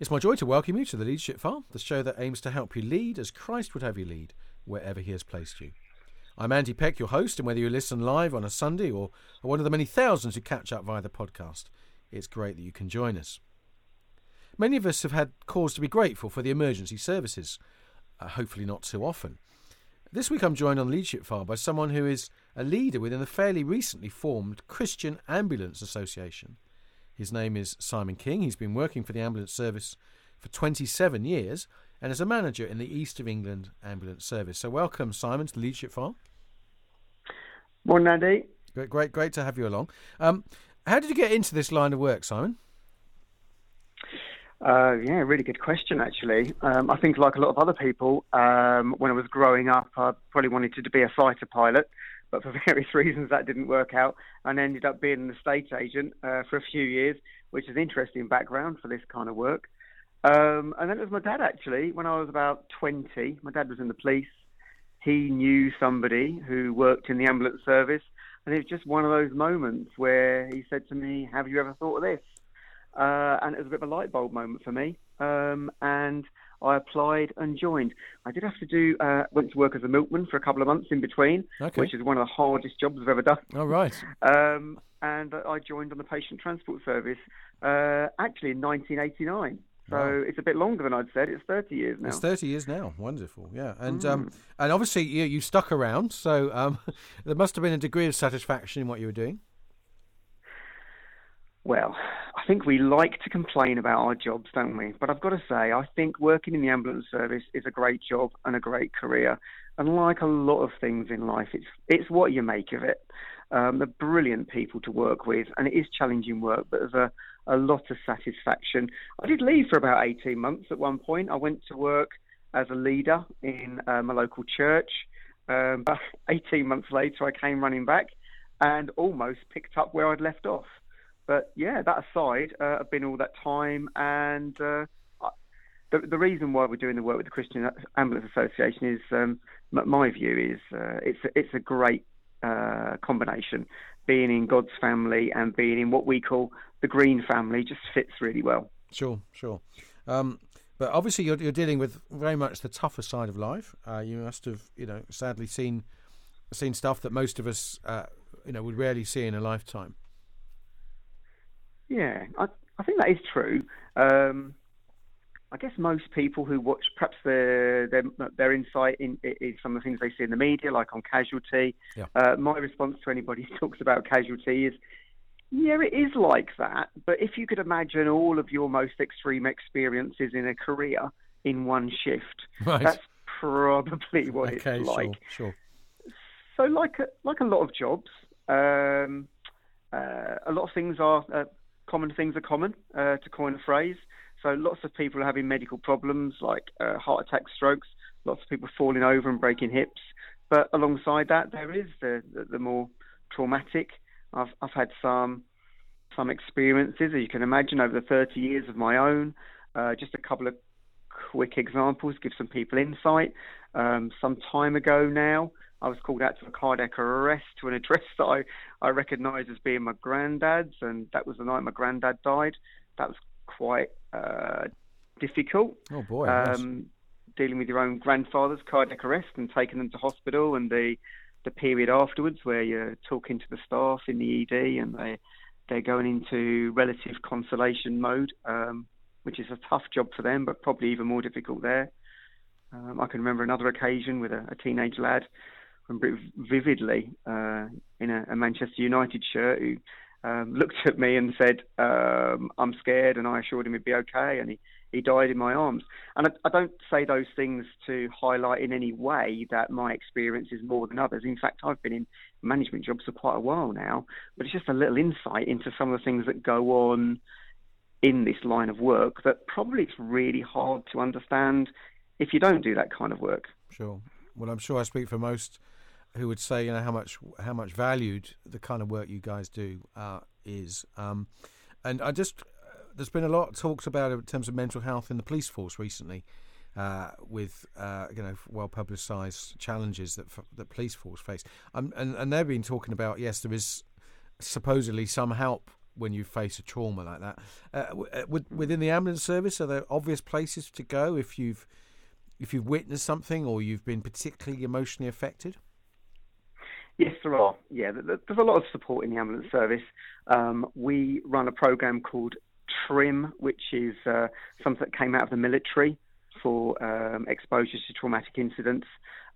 It's my joy to welcome you to the Leadership File, the show that aims to help you lead as Christ would have you lead, wherever He has placed you. I'm Andy Peck, your host, and whether you listen live on a Sunday or, one of the many thousands who catch up via the podcast, it's great that you can join us. Many of us have had cause to be grateful for the emergency services, uh, hopefully not too often. This week I'm joined on Leadership File by someone who is a leader within the fairly recently formed Christian Ambulance Association. His name is Simon King. He's been working for the ambulance service for 27 years and is a manager in the East of England Ambulance Service. So, welcome, Simon, to the Leadership File. Morning, Andy. Great, great, great to have you along. Um, how did you get into this line of work, Simon? Uh, yeah, really good question, actually. Um, I think, like a lot of other people, um, when I was growing up, I probably wanted to be a fighter pilot but for various reasons that didn't work out, and ended up being an estate agent uh, for a few years, which is an interesting background for this kind of work. Um, and then it was my dad actually. When I was about 20, my dad was in the police. He knew somebody who worked in the ambulance service, and it was just one of those moments where he said to me, "Have you ever thought of this?" Uh, and it was a bit of a light bulb moment for me. Um, and I applied and joined. I did have to do uh, went to work as a milkman for a couple of months in between, Okay. which is one of the hardest jobs I've ever done. All right. Um, and I joined on the patient transport service uh, actually in 1989. So Wow. it's a bit longer than I'd said. It's 30 years now. It's 30 years now. Wonderful. Yeah. And um, and obviously you, you stuck around, so um, there must have been a degree of satisfaction in what you were doing. Well, I think we like to complain about our jobs, don't we? But I've got to say, I think working in the ambulance service is a great job and a great career. And like a lot of things in life, it's it's what you make of it. Um, they're brilliant people to work with, and it is challenging work, but there's a, a lot of satisfaction. I did leave for about 18 months at one point. I went to work as a leader in um, a local church. Um, but 18 months later, I came running back and almost picked up where I'd left off. But yeah, that aside, uh, I've been all that time, and uh, the the reason why we're doing the work with the Christian Ambulance Association is, um, my view is, uh, it's a, it's a great uh, combination. Being in God's family and being in what we call the Green family just fits really well. Sure, sure. Um, but obviously, you're, you're dealing with very much the tougher side of life. Uh, you must have, you know, sadly seen seen stuff that most of us, uh, you know, would rarely see in a lifetime. Yeah, I, I think that is true. Um, I guess most people who watch, perhaps their their, their insight in, in some of the things they see in the media, like on casualty. Yeah. Uh, my response to anybody who talks about casualty is, yeah, it is like that. But if you could imagine all of your most extreme experiences in a career in one shift, Right. that's probably what okay, it's like. sure, sure. So, like a, like a lot of jobs, um, uh, a lot of things are uh, common things are common. Uh, to coin a phrase, so lots of people are having medical problems like uh, heart attacks, strokes. Lots of people falling over and breaking hips. But alongside that, there is the the, the more traumatic. I've I've had some some experiences, as you can imagine, over the 30 years of my own. Uh, just a couple of quick examples, give some people insight. Um, some time ago now, I was called out to a cardiac arrest to an address that I, I recognise as being my granddad's, and that was the night my granddad died. That was quite uh, difficult. Oh boy. Um, dealing with your own grandfather's cardiac arrest and taking them to hospital, and the the period afterwards where you're talking to the staff in the ED and they they're going into relative consolation mode, um, which is a tough job for them, but probably even more difficult there. Um, I can remember another occasion with a, a teenage lad, remember it vividly, uh, in a, a Manchester United shirt who um, looked at me and said, um, "I'm scared," and I assured him he'd be okay, and he, he died in my arms. And I, I don't say those things to highlight in any way that my experience is more than others. In fact, I've been in management jobs for quite a while now, but it's just a little insight into some of the things that go on in this line of work that probably it's really hard to understand if you don't do that kind of work. Sure. Well, I'm sure I speak for most who would say, you know, how much how much valued the kind of work you guys do uh, is. Um, and I just, there's been a lot talked about in terms of mental health in the police force recently, uh, with uh, you know well publicised challenges that f- that police force face. Um, and and they've been talking about yes, there is supposedly some help when you face a trauma like that. Uh, uh within the ambulance service, are there obvious places to go if you've if you've witnessed something or you've been particularly emotionally affected? Yes, there are. Yeah, there's a lot of support in the ambulance service. Um, we run a program called TRIM, which is uh, something that came out of the military for um, exposures to traumatic incidents.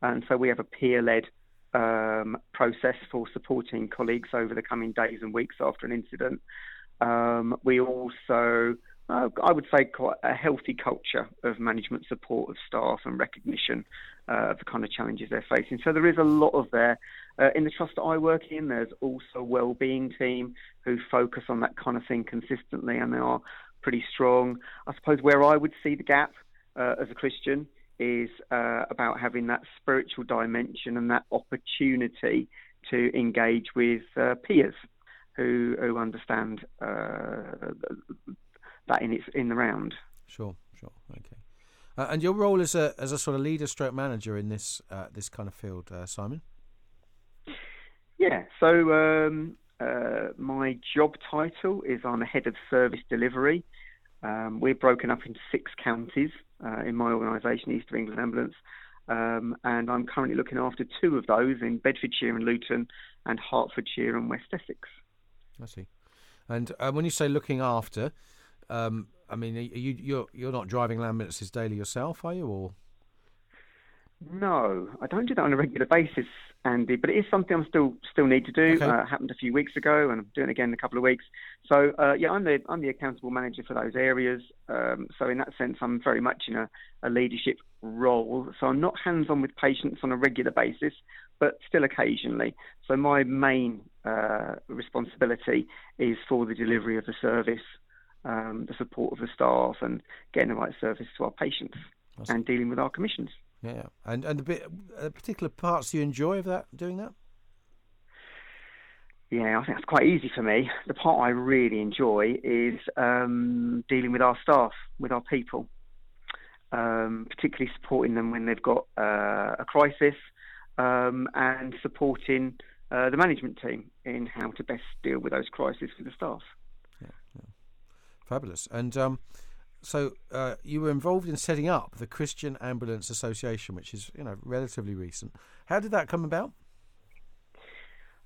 And so we have a peer led um, process for supporting colleagues over the coming days and weeks after an incident. Um, we also, uh, I would say, quite a healthy culture of management support of staff and recognition uh, of the kind of challenges they're facing. So there is a lot of there. Uh, in the trust that I work in, there's also a well-being team who focus on that kind of thing consistently, and they are pretty strong. I suppose where I would see the gap uh, as a Christian is uh, about having that spiritual dimension and that opportunity to engage with uh, peers who who understand uh, that in its in the round. Sure, sure, okay. Uh, and your role as a as a sort of leader, stroke manager in this this kind of field, Simon. Yeah, so um, my job title is I'm a head of service delivery. Um, we're broken up into six counties uh, in my organisation, East of England Ambulance, um, and I'm currently looking after two of those in Bedfordshire and Luton, and Hertfordshire and West Essex. I see. And uh, when you say looking after, um, I mean, you you're you're not driving ambulances daily yourself, are you? Or no, I don't do that on a regular basis, Andy. But it is something I'm still still need to do. Okay. Uh, happened a few weeks ago, and I'm doing it again in a couple of weeks. So uh, yeah, I'm the I'm the accountable manager for those areas. Um, so in that sense, I'm very much in a, a leadership role. So I'm not hands on with patients on a regular basis, but still occasionally. So my main uh, responsibility is for the delivery of the service, um, the support of the staff, and getting the right service to our patients, awesome. and dealing with our commissions. Yeah, and and the bit uh, particular parts you enjoy of that doing that. Yeah, I think that's quite easy for me. The part I really enjoy is um, dealing with our staff, with our people, um, particularly supporting them when they've got uh, a crisis, um, and supporting uh, the management team in how to best deal with those crises for the staff. Yeah, yeah. fabulous. And um, so uh, you were involved in setting up the Christian Ambulance Association, which is you know relatively recent. How did that come about?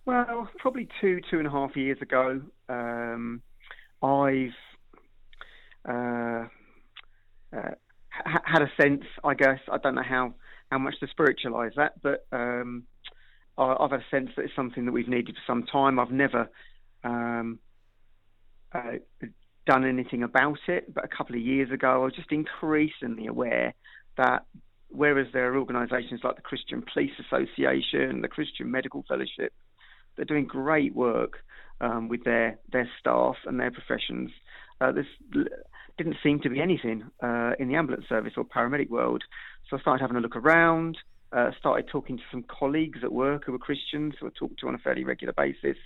Well, probably two two and a half years ago, um, I've uh, uh, ha- had a sense. I guess I don't know how how much to spiritualize that, but um, I, have had a sense that it's something that we've needed for some time. I've never um, uh, done anything about it, but a couple of years ago, I was just increasingly aware that whereas there are organisations like the Christian Police Association, the Christian Medical Fellowship, they're doing great work um, with their their staff and their professions. Uh, this didn't seem to be anything uh, in the ambulance service or paramedic world. So I started having a look around, uh, started talking to some colleagues at work who were Christians, who I talked to on a fairly regular basis,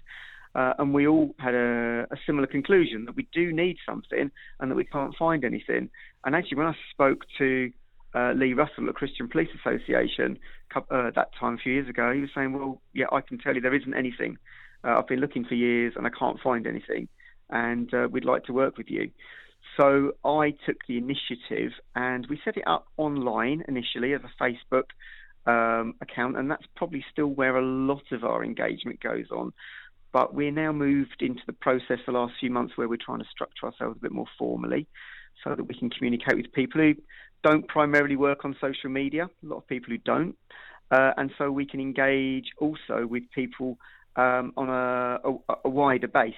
uh, and we all had a, a, similar conclusion that we do need something and that we can't find anything. And actually, when I spoke to uh, Lee Russell at Christian Police Association uh, that time a few years ago, he was saying, "Well, yeah, I can tell you there isn't anything. Uh, I've been looking for years and I can't find anything, and uh, we'd like to work with you." So I took the initiative and we set it up online initially as a Facebook um, account, and that's probably still where a lot of our engagement goes on. But we're now moved into the process the last few months where we're trying to structure ourselves a bit more formally so that we can communicate with people who don't primarily work on social media, a lot of people who don't. Uh, and so we can engage also with people um, on a, a, a, wider base.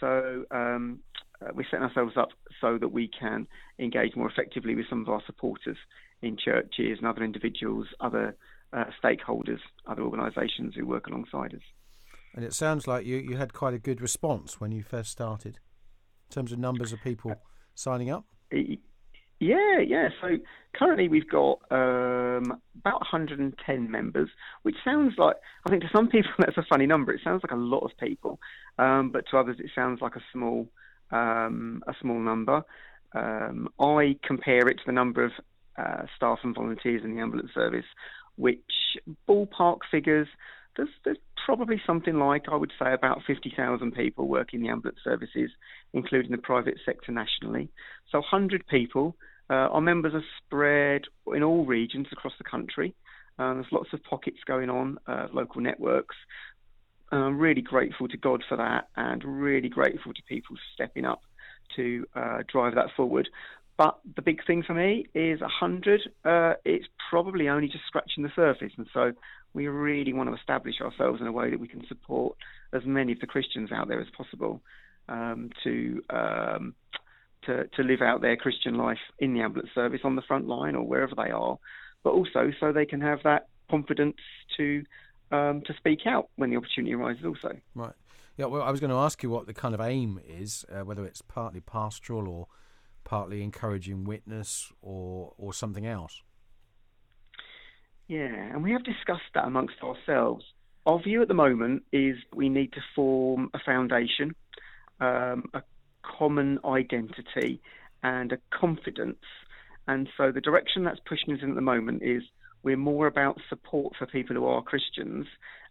So um, uh, we're setting ourselves up so that we can engage more effectively with some of our supporters in churches and other individuals, other uh, stakeholders, other organisations who work alongside us. And it sounds like you, you had quite a good response when you first started, in terms of numbers of people signing up. Yeah, yeah. So currently we've got um, about 110 members, which sounds like I think to some people that's a funny number. It sounds like a lot of people, um, but to others it sounds like a small um, a small number. Um, I compare it to the number of uh, staff and volunteers in the ambulance service, which ballpark figures there's, there's probably something like, I would say, about 50,000 people working in the ambulance services, including the private sector nationally. So 100 people. Uh, our members are spread in all regions across the country. Um, there's lots of pockets going on, uh, local networks. I'm really grateful to God for that and really grateful to people stepping up to uh, drive that forward. But the big thing for me is 100, uh, it's probably only just scratching the surface. And so we really want to establish ourselves in a way that we can support as many of the Christians out there as possible um, to, um, to, to live out their Christian life in the ambulance service on the front line or wherever they are, but also so they can have that confidence to um, to speak out when the opportunity arises. Also, right. Yeah. Well, I was going to ask you what the kind of aim is, uh, whether it's partly pastoral or partly encouraging witness or or something else. Yeah, and we have discussed that amongst ourselves. Our view at the moment is we need to form a foundation, um, a common identity, and a confidence. And so the direction that's pushing us in at the moment is we're more about support for people who are Christians,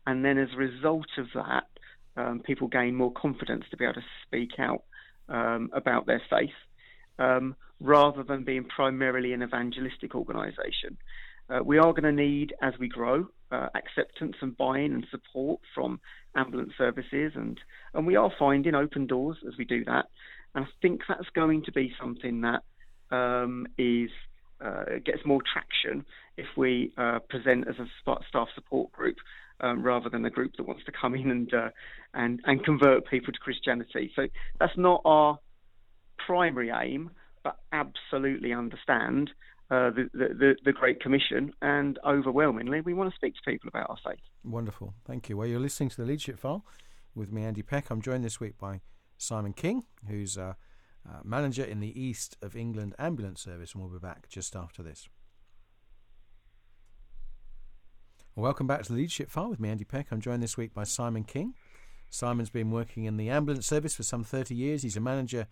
and then as a result of that, um, people gain more confidence to be able to speak out um, about their faith, um, rather than being primarily an evangelistic organisation. Uh, we are going to need, as we grow, uh, acceptance and buy-in and support from ambulance services, and and we are finding open doors as we do that. And I think that's going to be something that um, is uh, gets more traction if we uh, present as a staff support group um, rather than a group that wants to come in and uh, and and convert people to Christianity. So that's not our primary aim, absolutely understand uh, the, the, the Great Commission, and overwhelmingly, we want to speak to people about our faith. Wonderful, thank you. Well, you're listening to the Leadership File with me, Andy Peck. I'm joined this week by Simon King, who's uh, uh, manager in the East of England Ambulance Service, and we'll be back just after this. welcome back to the Leadership File with me, Andy Peck. I'm joined this week by Simon King. Simon's been working in the ambulance service for some 30 years. He's a manager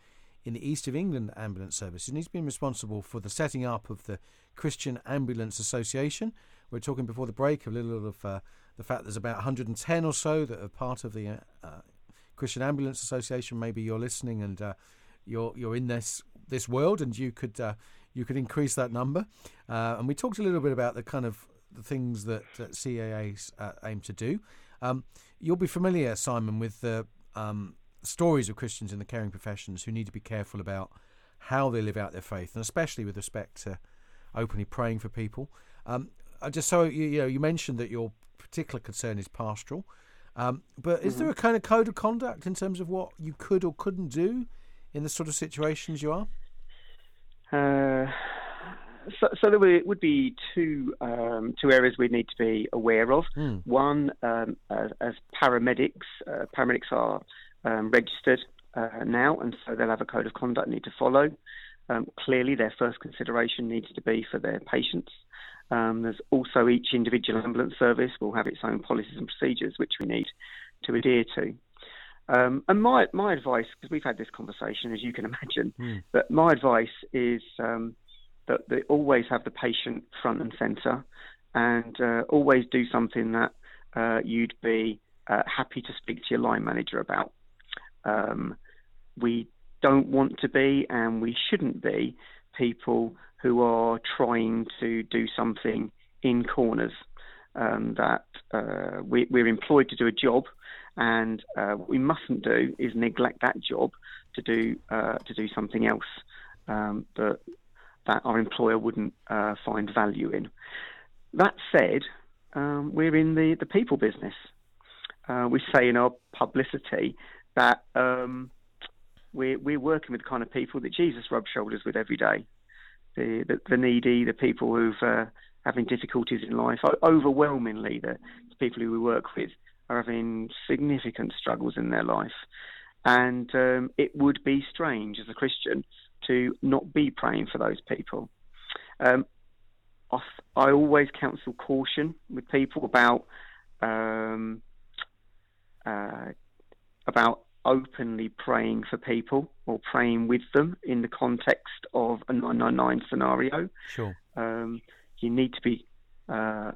in the East of England Ambulance Service, and he's been responsible for the setting up of the Christian Ambulance Association. We are talking before the break a little of uh, the fact there's about 110 or so that are part of the uh, uh, Christian Ambulance Association. Maybe you're listening and uh, you're you're in this this world, and you could uh, you could increase that number. Uh, and we talked a little bit about the kind of the things that, that CAA aim to do. Um, you'll be familiar, Simon, with the um, stories of Christians in the caring professions who need to be careful about how they live out their faith, and especially with respect to openly praying for people. Um, I just so you, you, know, you mentioned that your particular concern is pastoral, um, but is mm-hmm. there a kind of code of conduct in terms of what you could or couldn't do in the sort of situations you are? Uh, so, so, there would be two um, two areas we need to be aware of. Mm. One, um, as, as, paramedics, uh, paramedics are um, registered uh, now, and so they'll have a code of conduct need to follow. Um, clearly, their first consideration needs to be for their patients. Um, there's also each individual ambulance service will have its own policies and procedures which we need to adhere to. Um, and my my advice, because we've had this conversation, as you can imagine, mm. but my advice is um, that they always have the patient front and centre, and uh, always do something that uh, you'd be uh, happy to speak to your line manager about. Um, we don't want to be, and we shouldn't be, people who are trying to do something in corners. Um, that uh, we, are employed to do a job, and uh, what we mustn't do is neglect that job to do uh, to do something else um, that that our employer wouldn't uh, find value in. That said, um, we're in the, the people business. Uh, we say in our publicity that um, we're, we're working with the kind of people that Jesus rubs shoulders with every day. The, the, the needy, the people who've uh, having difficulties in life. Overwhelmingly, the, the, people who we work with are having significant struggles in their life. And um, it would be strange as a Christian to not be praying for those people. Um, I, I, always counsel caution with people about um, uh, about openly praying for people or praying with them in the context of a 999 scenario. Sure. Um, you need to be uh,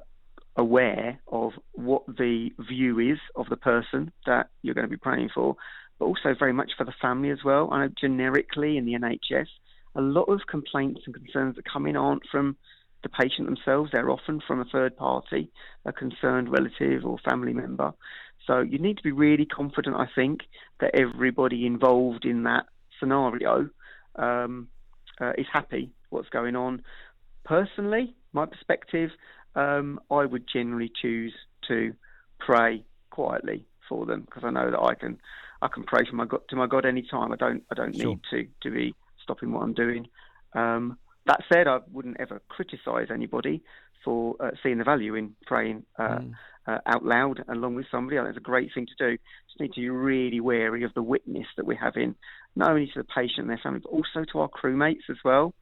aware of what the view is of the person that you're going to be praying for, but also very much for the family as well. I know generically in the NHS, a lot of complaints and concerns that come in aren't from the patient themselves, they're often from a third party, a concerned relative or family member. So you need to be really confident, I think, that everybody involved in that scenario um, uh, is happy what's going on. Personally, my perspective, um, I would generally choose to pray quietly for them because I know that I can I can pray to my God to my God anytime. I don't I don't sure. need to to be stopping what I'm doing. Um, that said, I wouldn't ever criticise anybody for uh, seeing the value in praying uh, mm. Uh, out loud along with somebody. It's a great thing to do. Just need to be really wary of the witness that we're having, not only to the patient and their family, but also to our crewmates as well.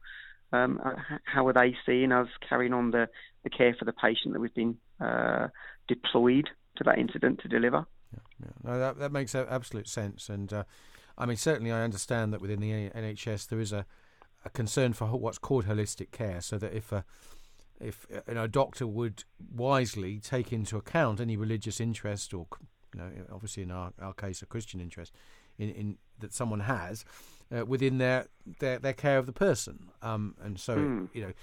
Um, uh, how are they seeing us carrying on the, the care for the patient that we've been uh, deployed to that incident to deliver? Yeah, yeah. No, that, that makes absolute sense. And uh, I mean, certainly I understand that within the NHS there is a, a concern for what's called holistic care, so that if a if you know, a doctor would wisely take into account any religious interest or you know obviously in our, our case a Christian interest in, in that someone has uh, within their, their their care of the person um, and so mm. you know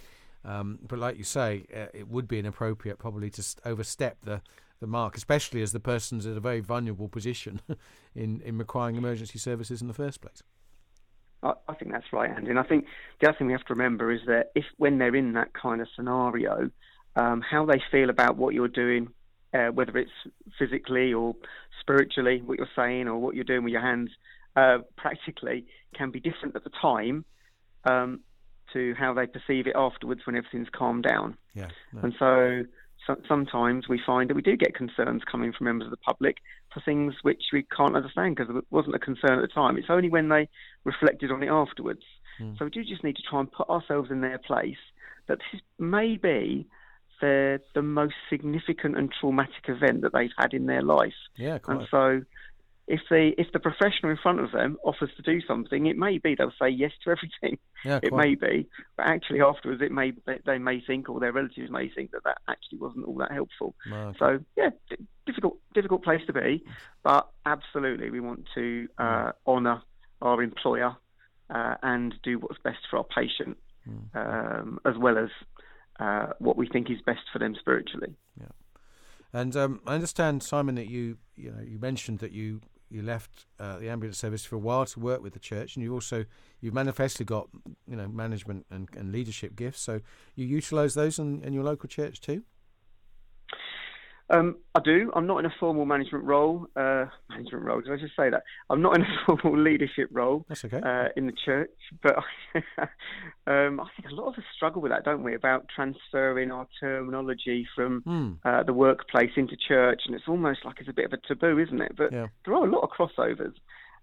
um, but like you say uh, it would be inappropriate probably to overstep the the mark especially as the person's in a very vulnerable position in in requiring emergency services in the first place think that's right, Andy. And I think the other thing we have to remember is that if when they're in that kind of scenario, um, how they feel about what you're doing, uh, whether it's physically or spiritually, what you're saying or what you're doing with your hands, uh, practically can be different at the time um, to how they perceive it afterwards when everything's calmed down. Yeah, no. And so so, sometimes we find that we do get concerns coming from members of the public for things which we can't understand because it wasn't a concern at the time. It's only when they reflected on it afterwards. Mm. So we do just need to try and put ourselves in their place that this may be the the most significant and traumatic event that they've had in their life. Yeah, quite. And so if the if the professional in front of them offers to do something, it may be they'll say yes to everything. Yeah, it may be, but actually afterwards, it may they, may think or their relatives may think that that actually wasn't all that helpful. So yeah, difficult difficult place to be, but absolutely we want to uh, mm. honour our employer uh, and do what's best for our patient, mm. um, as well as uh, what we think is best for them spiritually. Yeah. And um, I understand, Simon, that you you know you mentioned that you you left uh, the ambulance service for a while to work with the church, and you also you've manifestly got you know management and, and leadership gifts. So you utilise those in, in your local church too. Um, I do. I'm not in a formal management role. Uh, management role. Did I just say that? I'm not in a formal leadership role. That's okay. Uh, in the church, but um, I think a lot of us struggle with that, don't we? About transferring our terminology from mm. uh, the workplace into church, and it's almost like it's a bit of a taboo, isn't it? But yeah. there are a lot of crossovers.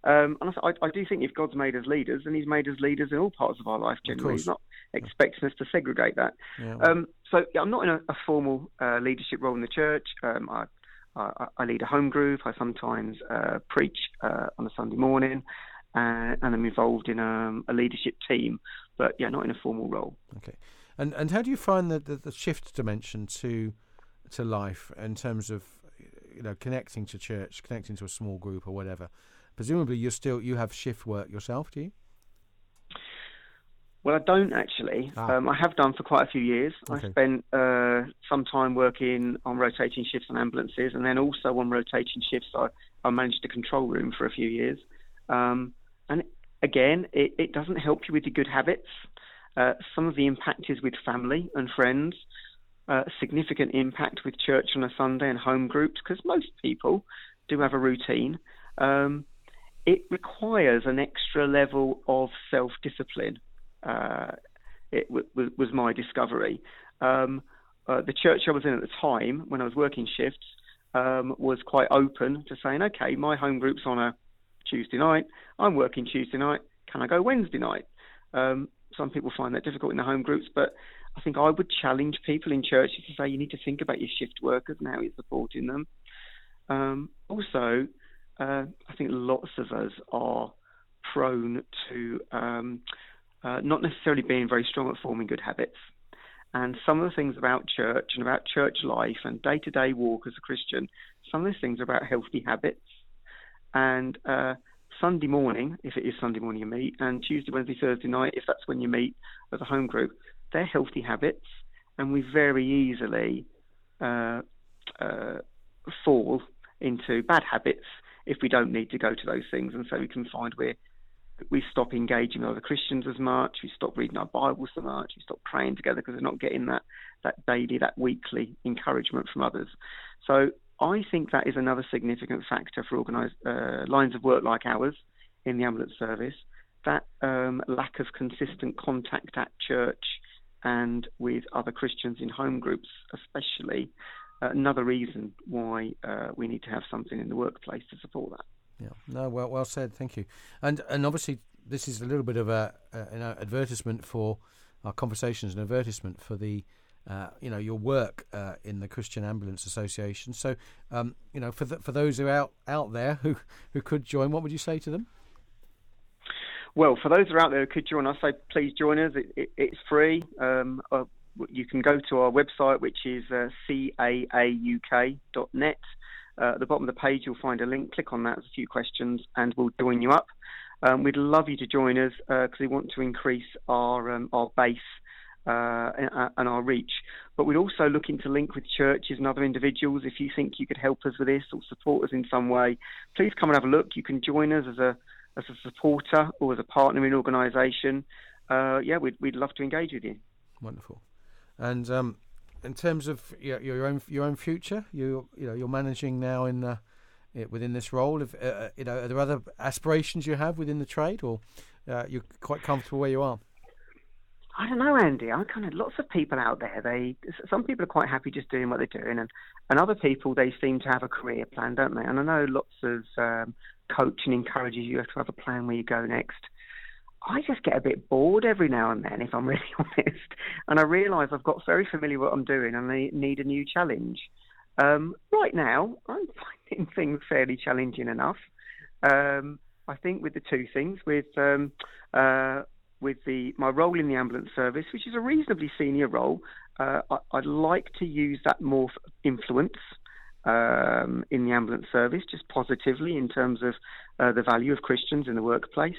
Um, and I, I, do think if God's made us leaders, and He's made us leaders in all parts of our life, generally, He's not expecting us to segregate that. Yeah. Um, so yeah, I'm not in a, a formal uh, leadership role in the church. Um, I, I, I, lead a home group. I sometimes uh, preach uh, on a Sunday morning, uh, and I'm involved in um, a leadership team. But yeah, not in a formal role. Okay, and and how do you find the, the, the shift dimension to to life in terms of you know connecting to church, connecting to a small group or whatever? Presumably, you still you have shift work yourself, do you? Well, I don't actually. Ah. Um, I have done for quite a few years. Okay. I spent uh, some time working on rotating shifts on ambulances, and then also on rotating shifts, I, I managed a control room for a few years. Um, and again, it, it, doesn't help you with your good habits. Uh, some of the impact is with family and friends. Uh, significant impact with church on a Sunday and home groups because most people do have a routine. Um, it requires an extra level of self discipline. Uh, it w- w- was my discovery. Um, uh, the church I was in at the time, when I was working shifts, um, was quite open to saying, okay, my home group's on a Tuesday night. I'm working Tuesday night. Can I go Wednesday night? Um, some people find that difficult in the home groups, but I think I would challenge people in churches to say you need to think about your shift workers and how you're supporting them. Um, also, uh, I think lots of us are prone to um, uh, not necessarily being very strong at forming good habits. And some of the things about church and about church life and day to day walk as a Christian, some of those things are about healthy habits. And uh, Sunday morning, if it is Sunday morning you meet, and Tuesday, Wednesday, Thursday night, if that's when you meet as a home group, they're healthy habits. And we very easily uh, uh, fall into bad habits if we don't need to go to those things. And so we can find where we stop engaging with other Christians as much, we stop reading our Bibles so much, we stop praying together because we're not getting that, that daily, that weekly encouragement from others. So I think that is another significant factor for organised uh, lines of work like ours in the ambulance service. That um, lack of consistent contact at church and with other Christians in home groups, especially, another reason why uh, we need to have something in the workplace to support that. Yeah, no, well, well said. Thank you. And and obviously, this is a little bit of a, a an advertisement for our conversations, an advertisement for the. Uh, you know your work uh, in the Christian Ambulance Association. So, um, you know, for the, for those who are out out there who who could join, what would you say to them? Well, for those who are out there who could join us, say please join us. It, it, it's free. Um, uh, you can go to our website, which is uh, caauk.net. Uh, at the bottom of the page, you'll find a link. Click on that. There's a few questions, and we'll join you up. Um, we'd love you to join us because uh, we want to increase our um, our base uh, and, uh, and, our reach. But we'd also looking to link with churches and other individuals. If you think you could help us with this or support us in some way, please come and have a look. You can join us as a as a supporter or as a partner in organisation. Uh, yeah, we'd we'd love to engage with you. Wonderful. And um, in terms of your, your own your own future, you you know you're managing now in the, within this role. If, uh, uh, you know, are there other aspirations you have within the trade, or uh, you're quite comfortable where you are? I don't know, Andy. I kind of lots of people out there. They some people are quite happy just doing what they're doing, and and other people they seem to have a career plan, don't they? And I know lots of um, coaching encourages you to have a plan where you go next. I just get a bit bored every now and then, if I'm really honest. And I realise I've got very familiar what I'm doing and I need a new challenge. Um, right now, I'm finding things fairly challenging enough. Um, I think with the two things, with um, uh, with the my role in the ambulance service, which is a reasonably senior role, uh, I, would like to use that more influence um, in the ambulance service, just positively in terms of uh, the value of Christians in the workplace.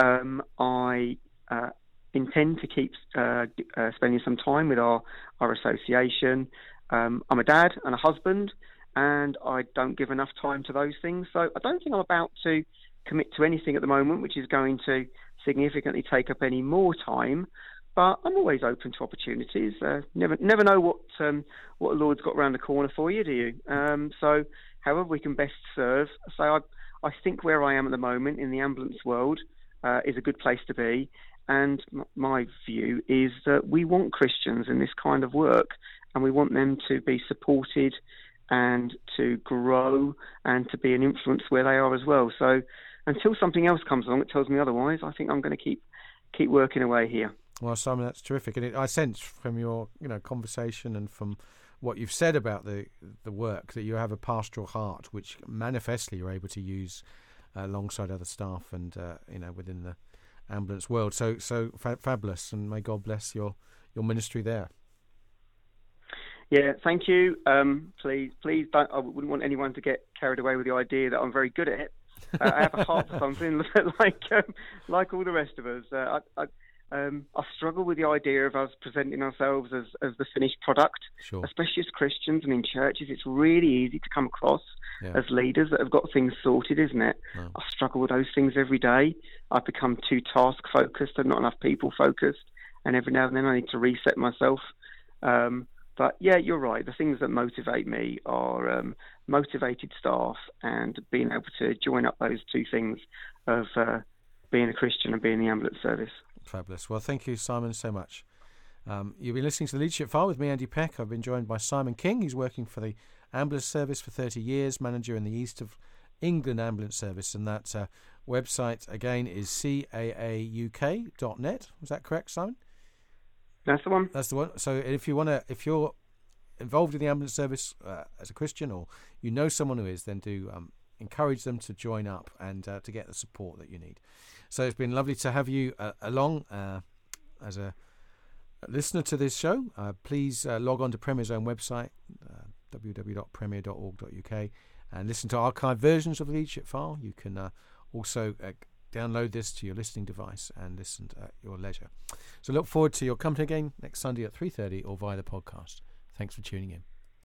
Um, I uh, intend to keep uh, uh, spending some time with our, our association. Um, I'm a dad and a husband, and I don't give enough time to those things. So I don't think I'm about to commit to anything at the moment which is going to significantly take up any more time. But I'm always open to opportunities. Uh, never, never know what um, what the Lord's got around the corner for you, do you? Um, so, however we can best serve. So, I, I think where I am at the moment in the ambulance world, uh, is a good place to be. And m- my view is that we want Christians in this kind of work, and we want them to be supported and to grow and to be an influence where they are as well. So until something else comes along that tells me otherwise, I think I'm going to keep keep working away here. Well, Simon, that's terrific, and it, I sense from your you know conversation and from what you've said about the the work that you have a pastoral heart, which manifestly you're able to use alongside other staff and uh, you know within the ambulance world. So so fa- fabulous, and may God bless your your ministry there. Yeah, thank you. Um, please, please don't. I wouldn't want anyone to get carried away with the idea that I'm very good at it. Uh, I have a heart for something like um, like all the rest of us. Uh, I, I, um, I struggle with the idea of us presenting ourselves as, as the finished product, sure. especially as Christians and in churches. It's really easy to come across yeah. as leaders that have got things sorted, isn't it? I struggle with those things every day. I've become too task focused and not enough people focused, and every now and then I need to reset myself. Um, but yeah, you're right. The things that motivate me are um, motivated staff and being able to join up those two things of uh, being a Christian and being in the ambulance service. Fabulous. Well, thank you, Simon, so much. Um, you've been listening to the Leadership File with me, Andy Peck. I've been joined by Simon King. He's working for the Ambulance Service for 30 years, manager in the East of England Ambulance Service, and that uh, website again is caauk.net. Was that correct, Simon? That's the one. That's the one. So if you want to, if you're involved in the ambulance service uh, as a Christian, or you know someone who is, then do um, encourage them to join up and uh, to get the support that you need. So it's been lovely to have you uh, along uh, as a listener to this show, uh, please uh, log on to Premier's own website, uh, www.premier.org.uk, and listen to archived versions of the leadership file. You can also download this to your listening device and listen at your leisure. So look forward to your company again next Sunday at 3.30 or via the podcast. Thanks for tuning in.